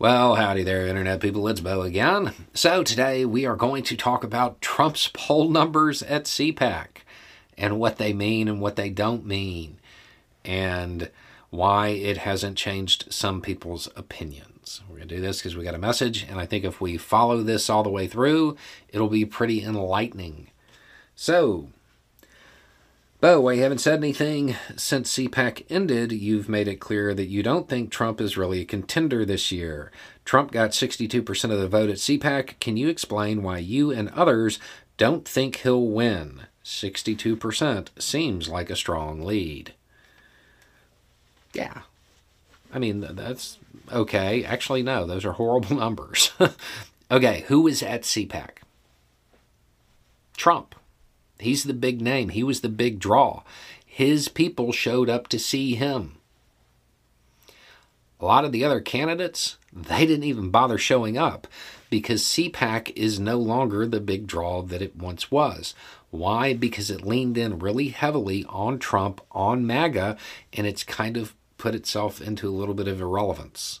Well, howdy there, Internet people. It's Bo again. So, today we are going to talk about Trump's poll numbers at CPAC and what they mean and what they don't mean, and why it hasn't changed some people's opinions. We're going to do this because we got a message, and I think if we follow this all the way through, it'll be pretty enlightening. So, Bo, while you haven't said anything since CPAC ended, you've made it clear that you don't think Trump is really a contender this year. Trump got 62% of the vote at CPAC. Can you explain why you and others don't think he'll win? 62% seems like a strong lead. Yeah. I mean, that's okay. Actually, no, those are horrible numbers. okay, who was at CPAC? Trump. He's the big name. He was the big draw. His people showed up to see him. A lot of the other candidates, they didn't even bother showing up because CPAC is no longer the big draw that it once was. Why? Because it leaned in really heavily on Trump, on MAGA, and it's kind of put itself into a little bit of irrelevance.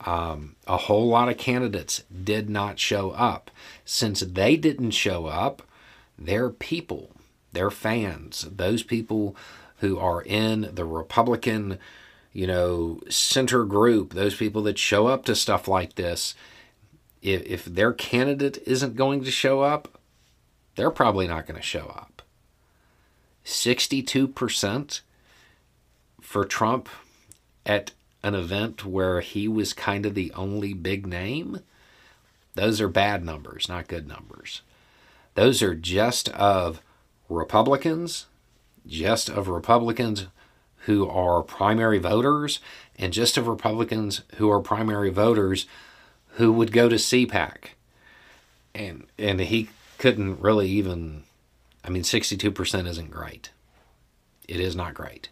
Um, a whole lot of candidates did not show up. Since they didn't show up, their people, their fans, those people who are in the Republican, you know, center group, those people that show up to stuff like this, if, if their candidate isn't going to show up, they're probably not going to show up. 62% for Trump at an event where he was kind of the only big name, those are bad numbers, not good numbers. Those are just of Republicans, just of Republicans who are primary voters, and just of Republicans who are primary voters who would go to CPAC. And and he couldn't really even I mean 62% isn't great. It is not great.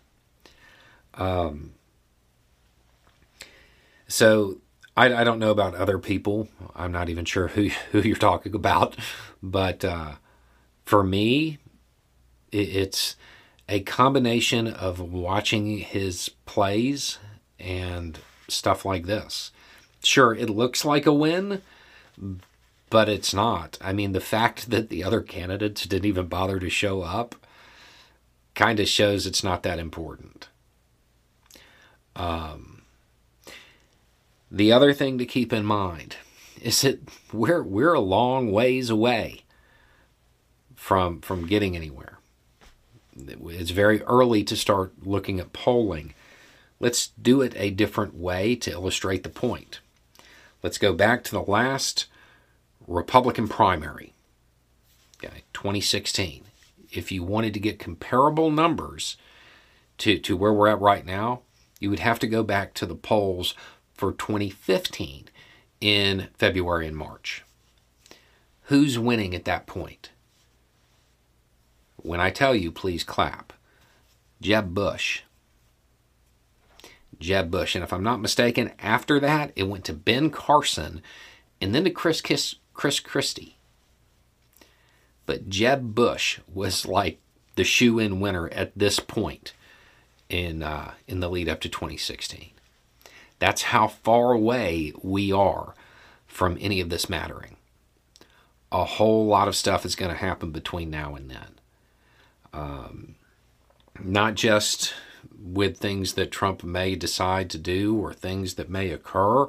Um so I, I don't know about other people. I'm not even sure who who you're talking about, but uh, for me, it, it's a combination of watching his plays and stuff like this. Sure, it looks like a win, but it's not. I mean, the fact that the other candidates didn't even bother to show up kind of shows it's not that important. Um, the other thing to keep in mind is that we're we're a long ways away from from getting anywhere. It's very early to start looking at polling. Let's do it a different way to illustrate the point. Let's go back to the last Republican primary. Okay, 2016. If you wanted to get comparable numbers to, to where we're at right now, you would have to go back to the polls for 2015 in February and March. Who's winning at that point? When I tell you, please clap. Jeb Bush. Jeb Bush. And if I'm not mistaken, after that, it went to Ben Carson and then to Chris, Kiss, Chris Christie. But Jeb Bush was like the shoe in winner at this point in, uh, in the lead up to 2016. That's how far away we are from any of this mattering. A whole lot of stuff is going to happen between now and then. Um, not just with things that Trump may decide to do or things that may occur,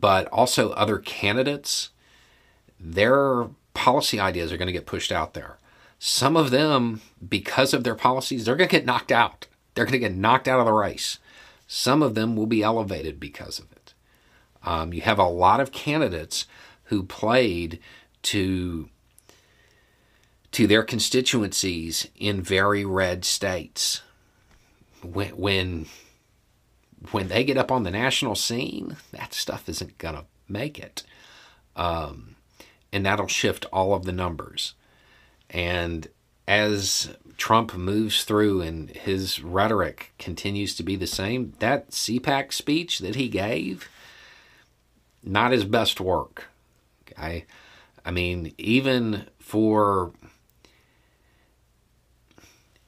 but also other candidates, their policy ideas are going to get pushed out there. Some of them, because of their policies, they're going to get knocked out. They're going to get knocked out of the race. Some of them will be elevated because of it. Um, you have a lot of candidates who played to to their constituencies in very red states when, when when they get up on the national scene, that stuff isn't going to make it. Um, and that'll shift all of the numbers. And as Trump moves through and his rhetoric continues to be the same, that CPAC speech that he gave, not his best work. I, I mean, even for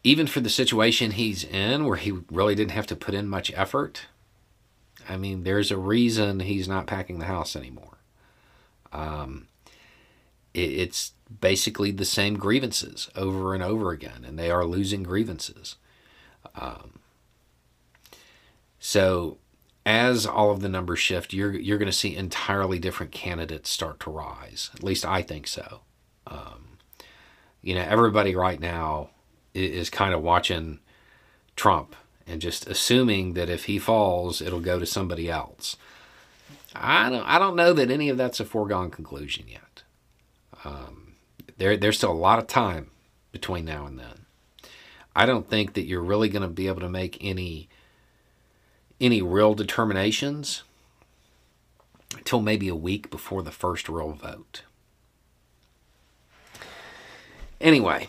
even for the situation he's in where he really didn't have to put in much effort, I mean, there's a reason he's not packing the house anymore. Um, it, it's basically the same grievances over and over again, and they are losing grievances. Um, so, as all of the numbers shift, you're you're going to see entirely different candidates start to rise. At least I think so. Um, you know, everybody right now is kind of watching Trump and just assuming that if he falls, it'll go to somebody else. I don't, I don't know that any of that's a foregone conclusion yet. Um, there, there's still a lot of time between now and then. I don't think that you're really going to be able to make any any real determinations until maybe a week before the first real vote. Anyway,